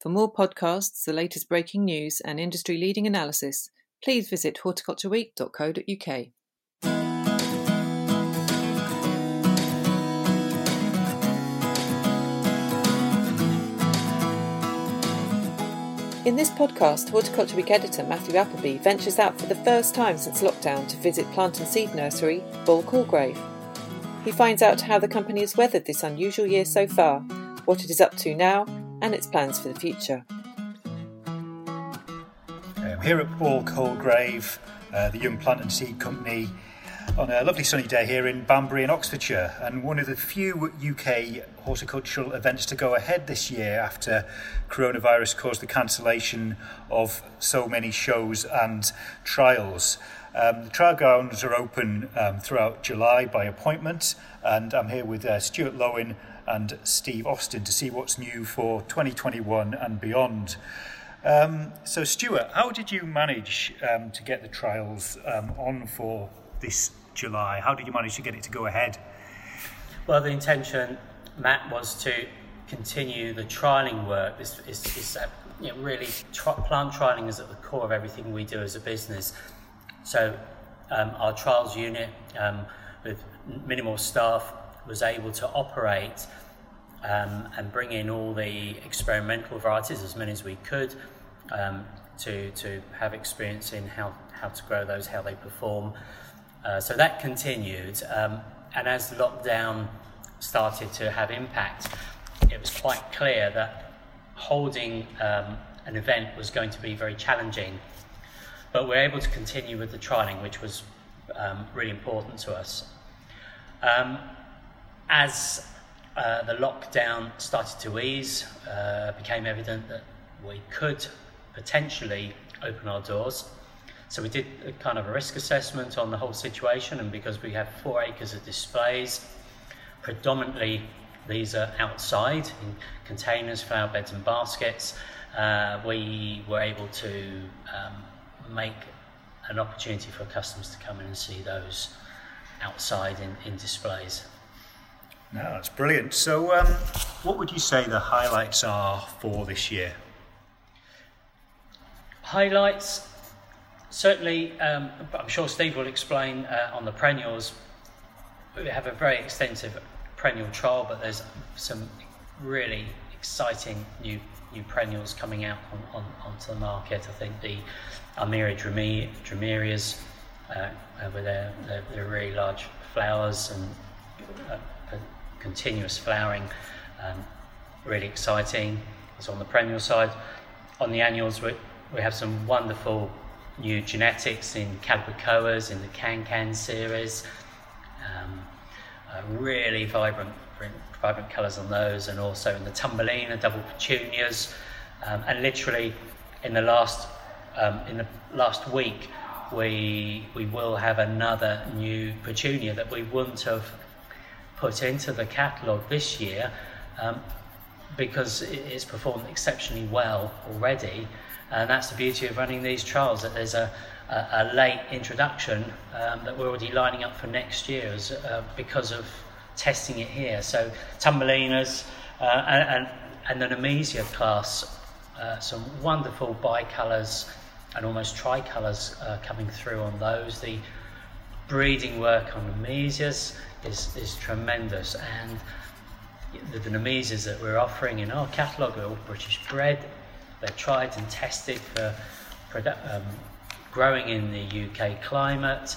For more podcasts, the latest breaking news, and industry leading analysis, please visit horticultureweek.co.uk. In this podcast, Horticulture Week editor Matthew Appleby ventures out for the first time since lockdown to visit plant and seed nursery Ball Colegrave. He finds out how the company has weathered this unusual year so far, what it is up to now, and its plans for the future. I'm here at Ball Colegrave, uh, the Young Plant and Seed Company, on a lovely sunny day here in Banbury in Oxfordshire, and one of the few UK horticultural events to go ahead this year after coronavirus caused the cancellation of so many shows and trials. Um, the trial grounds are open um, throughout July by appointment, and I'm here with uh, Stuart Lowen and Steve Austin to see what's new for 2021 and beyond. Um, so, Stuart, how did you manage um, to get the trials um, on for this July? How did you manage to get it to go ahead? Well, the intention, Matt, was to continue the trialing work. This is, uh, you know, really tri- plant trialing is at the core of everything we do as a business. So, um, our trials unit um, with minimal staff was able to operate um, and bring in all the experimental varieties, as many as we could, um, to, to have experience in how, how to grow those, how they perform. Uh, so that continued. Um, and as lockdown started to have impact, it was quite clear that holding um, an event was going to be very challenging. But we're able to continue with the trialing, which was um, really important to us. As uh, the lockdown started to ease, uh, became evident that we could potentially open our doors. So we did a kind of a risk assessment on the whole situation, and because we have four acres of displays, predominantly these are outside in containers, flower beds, and baskets. Uh, we were able to um, make an opportunity for customers to come in and see those outside in, in displays. No, that's brilliant. So, um, what would you say the highlights are for this year? Highlights, certainly, um, I'm sure Steve will explain uh, on the perennials. We have a very extensive perennial trial, but there's some really exciting new new perennials coming out on, on, onto the market. I think the Armeria Dreamerias, uh, their, their, really large flowers and uh, continuous flowering, um, really exciting. It's on the perennial side. On the annuals, we, we have some wonderful new genetics in Calibrachoas, in the Can Can series. Um, uh, really vibrant, vibrant colours on those, and also in the Tumbelina, double petunias. Um, and literally, in the last um, in the last week, we we will have another new petunia that we wouldn't have put into the catalogue this year um, because it's performed exceptionally well already. And that's the beauty of running these trials, that there's a, a, a late introduction um, that we're already lining up for next year as, uh, because of testing it here. So Tumbelinas uh, and, and, and the Nemesia class, uh, some wonderful bicolours and almost tricolours uh, coming through on those. The breeding work on Nemesias is, is tremendous and the, the Nemesias that we're offering in our catalogue are all British bred. They're tried and tested for um, growing in the UK climate.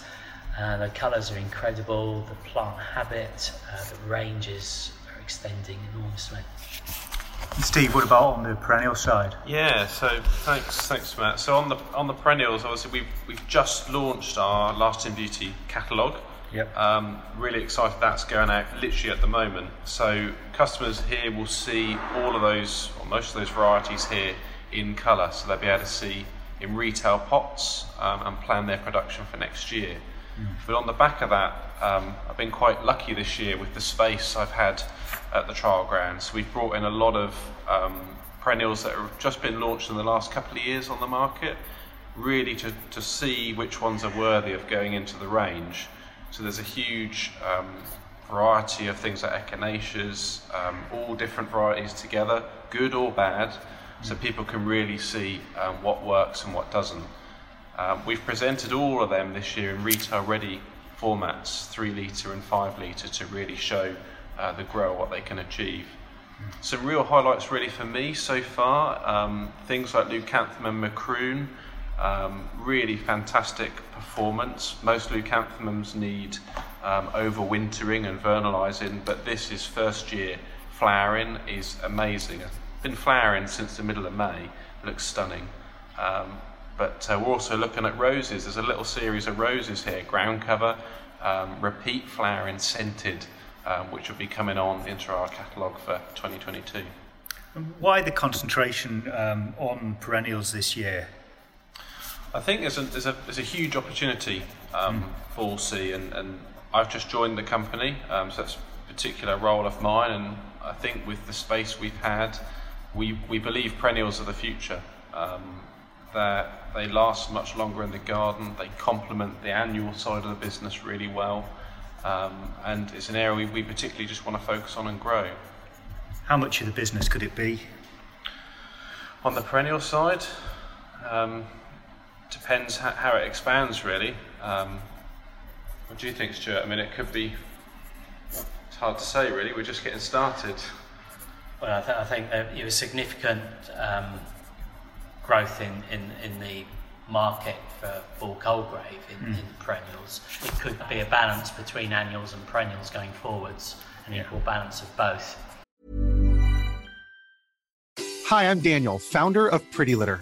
Uh, the colours are incredible, the plant habit, uh, the ranges are extending enormously. Steve, what about on the perennial side? Yeah, so thanks, thanks, Matt. So on the on the perennials, obviously we've we've just launched our Lasting Beauty catalogue. Yep. Um, really excited that's going out literally at the moment. So customers here will see all of those, or most of those varieties here in colour, so they'll be able to see in retail pots um, and plan their production for next year. Mm. But on the back of that, um, I've been quite lucky this year with the space I've had at the trial grounds. We've brought in a lot of um, perennials that have just been launched in the last couple of years on the market, really to, to see which ones are worthy of going into the range. So there's a huge um, variety of things like echinaceas, um, all different varieties together, good or bad, so people can really see um, what works and what doesn't. Um, we've presented all of them this year in retail ready formats, 3 litre and 5 litre, to really show uh, the grower what they can achieve. Some real highlights really for me so far, um, things like Leucanthemum and Macaroon, um, really fantastic performance. Most leucanthemums need um, overwintering and vernalising, but this is first year flowering is amazing. Been flowering since the middle of May. Looks stunning. Um, but uh, we're also looking at roses. There's a little series of roses here, ground cover, um, repeat flowering scented, um, which will be coming on into our catalogue for 2022. Why the concentration um, on perennials this year? I think there's a, there's a, there's a huge opportunity um, mm. for C, and, and I've just joined the company, um, so that's a particular role of mine. And I think with the space we've had, we, we believe perennials are the future. Um, that they last much longer in the garden, they complement the annual side of the business really well, um, and it's an area we, we particularly just want to focus on and grow. How much of the business could it be? On the perennial side, um, depends how, how it expands really. Um, what do you think, Stuart? I mean, it could be. It's hard to say, really. We're just getting started. Well, I, th- I think there was significant um, growth in, in, in the market for Ball Colegrave in, mm. in perennials. It could be a balance between annuals and perennials going forwards, an equal balance of both. Hi, I'm Daniel, founder of Pretty Litter.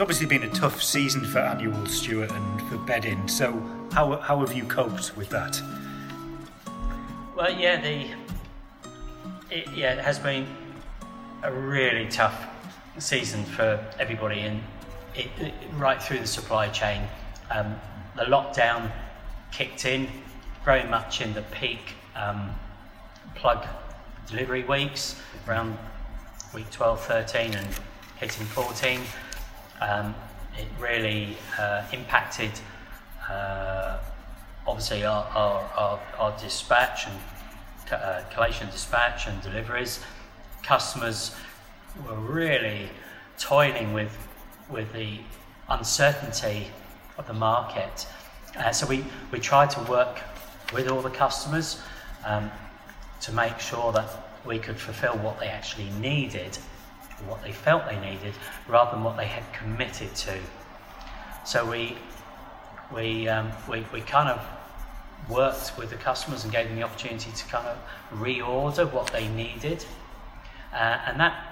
It's obviously been a tough season for annual Stuart and for bedding. So how how have you coped with that? Well, yeah, the it, yeah, it has been a really tough season for everybody, and it, it, right through the supply chain. Um, the lockdown kicked in very much in the peak um, plug delivery weeks, around week 12, 13, and hitting 14. Um, it really uh, impacted uh, obviously our, our, our, our dispatch and uh, collation dispatch and deliveries, customers were really toiling with with the uncertainty of the market. Uh, so we, we tried to work with all the customers um, to make sure that we could fulfill what they actually needed, what they felt they needed, rather than what they had committed to. So we we um, we, we kind of worked with the customers and gave them the opportunity to kind of reorder what they needed, uh, and that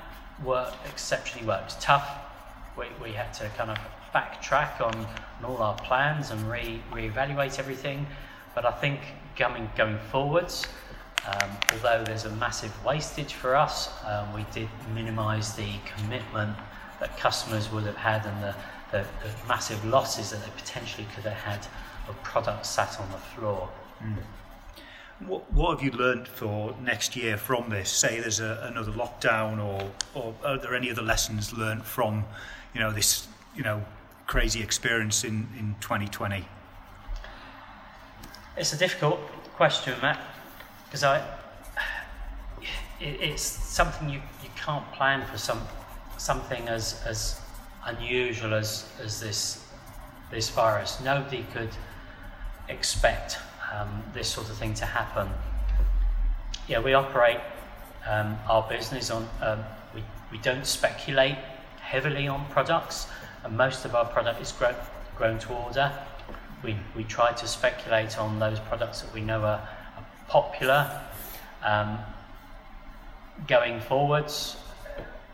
worked exceptionally well. It was tough. We, we had to kind of backtrack on, on all our plans and re reevaluate everything. But I think going going forwards, um, although there's a massive wastage for us, um, we did minimise the commitment that customers would have had and the, the, the, massive losses that they potentially could have had of products sat on the floor. Mm. What, what have you learned for next year from this? Say there's a, another lockdown, or, or are there any other lessons learned from, you know, this, you know, crazy experience in, in 2020? It's a difficult question, Matt, because I, it, it's something you, you can't plan for some something as as unusual as as this this virus. Nobody could expect um, this sort of thing to happen. Yeah, we operate um, our business on, um, we, we don't speculate heavily on products, and most of our product is grown, grown to order. We, we try to speculate on those products that we know are, are popular. Um, going forwards,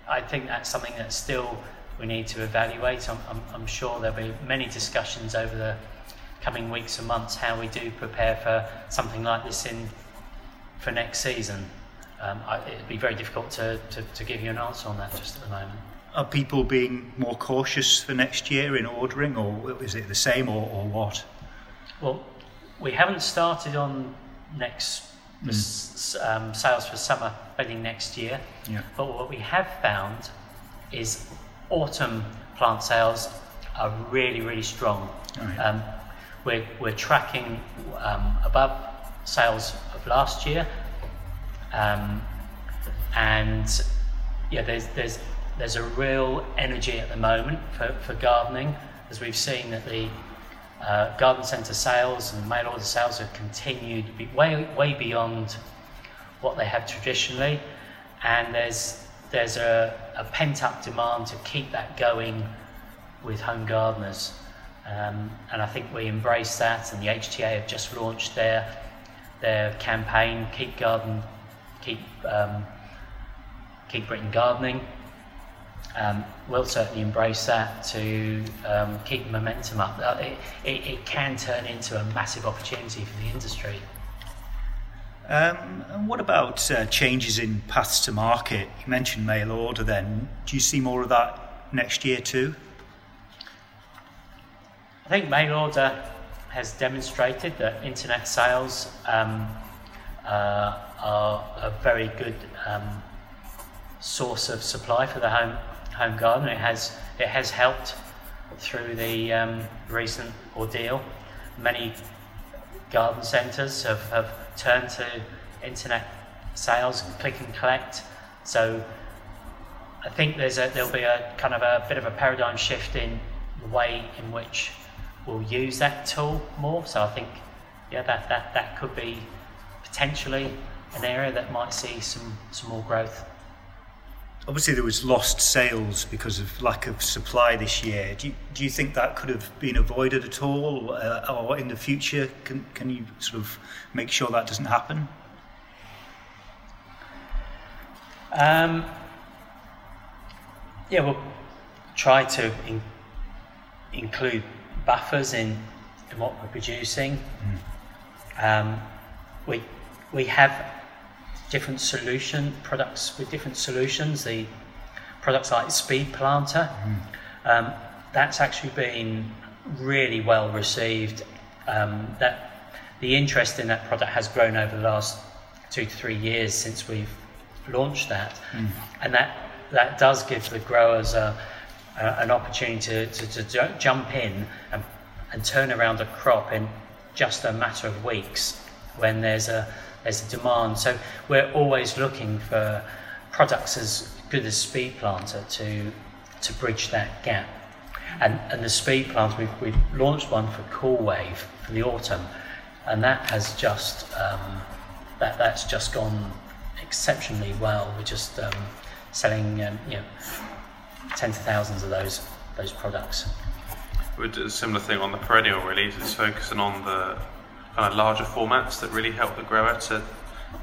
I think that's something that still we need to evaluate. I'm, I'm, I'm sure there'll be many discussions over the coming weeks and months how we do prepare for something like this in for next season. Um, I, it'd be very difficult to, to, to give you an answer on that just at the moment. Are people being more cautious for next year in ordering, or is it the same, or, or what? Well, we haven't started on next mm. s- um, sales for summer bedding next year. Yeah. But what we have found is autumn plant sales are really, really strong. Right. Um, we're, we're tracking um, above sales of last year. Um, and yeah, there's, there's, there's a real energy at the moment for, for gardening, as we've seen that the uh, garden centre sales and mail order sales have continued way, way beyond what they have traditionally. And there's, there's a, a pent up demand to keep that going with home gardeners. Um, and I think we embrace that, and the HTA have just launched their their campaign, Keep Garden, Keep um, Keep Britain Gardening. Um, we'll certainly embrace that to um, keep momentum up. Uh, it, it, it, can turn into a massive opportunity for the industry. Um, and what about uh, changes in paths to market? You mentioned mail order then. Do you see more of that next year too? I think mail order has demonstrated that internet sales um, uh, are a very good um, source of supply for the home home garden. It has it has helped through the um, recent ordeal. Many garden centres have, have turned to internet sales, click and collect. So I think there's a, there'll be a kind of a bit of a paradigm shift in the way in which we'll use that tool more. So I think, yeah, that, that, that could be potentially an area that might see some, some more growth. Obviously, there was lost sales because of lack of supply this year. Do you, do you think that could have been avoided at all, uh, or in the future? Can, can you sort of make sure that doesn't happen? Um, yeah, we'll try to in, include buffers in, in what we're producing. Mm. Um, we, we have different solution products with different solutions. The products like Speed Planter, mm. um, that's actually been really well received. Um, that the interest in that product has grown over the last two to three years since we've launched that, mm. and that that does give the growers a uh, an opportunity to, to, to jump in and, and turn around a crop in just a matter of weeks when there's a there's a demand. So we're always looking for products as good as Speed Planter to to bridge that gap. And and the Speed Planter we've, we've launched one for Cool Wave for the autumn, and that has just um, that that's just gone exceptionally well. We're just um, selling um, you know tens of thousands of those those products. We do a similar thing on the perennial. It's focusing on the kind of larger formats that really help the grower to,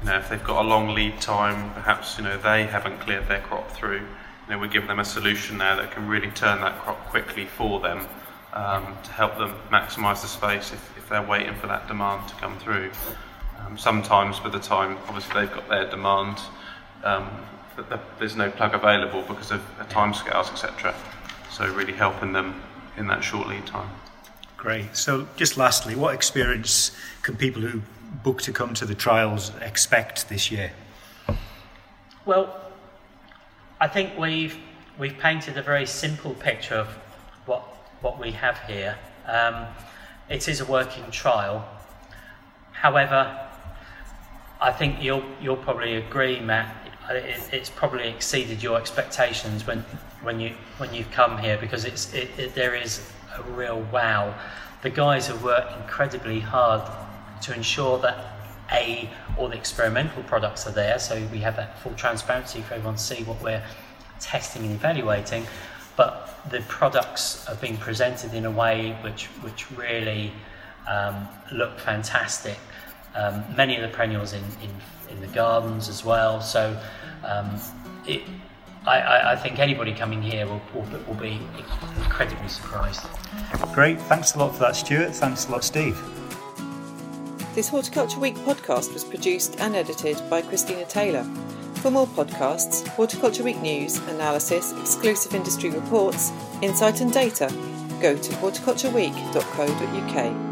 you know, if they've got a long lead time, perhaps you know they haven't cleared their crop through. You know, we give them a solution now that can really turn that crop quickly for them um, to help them maximise the space if, if they're waiting for that demand to come through. Um, sometimes, by the time obviously they've got their demand, um, the, there's no plug available because of timescales, etc. So really helping them in that short lead time. Great. So, just lastly, what experience can people who book to come to the trials expect this year? Well, I think we've we've painted a very simple picture of what what we have here. Um, it is a working trial. However, I think you'll you'll probably agree, Matt. It, it's probably exceeded your expectations when when you when you've come here because it's it, it, there is a real wow. The guys have worked incredibly hard to ensure that a all the experimental products are there, so we have that full transparency for everyone to see what we're testing and evaluating. But the products are being presented in a way which which really um, look fantastic. Um, many of the perennials in, in, in the gardens as well. So um, it, I, I, I, think anybody coming here will, will, will be incredibly surprised. Great, thanks a lot for that, Stuart. Thanks a lot, Steve. This Horticulture Week podcast was produced and edited by Christina Taylor. For more podcasts, Horticulture Week news, analysis, exclusive industry reports, insight and data, go to horticultureweek.co.uk.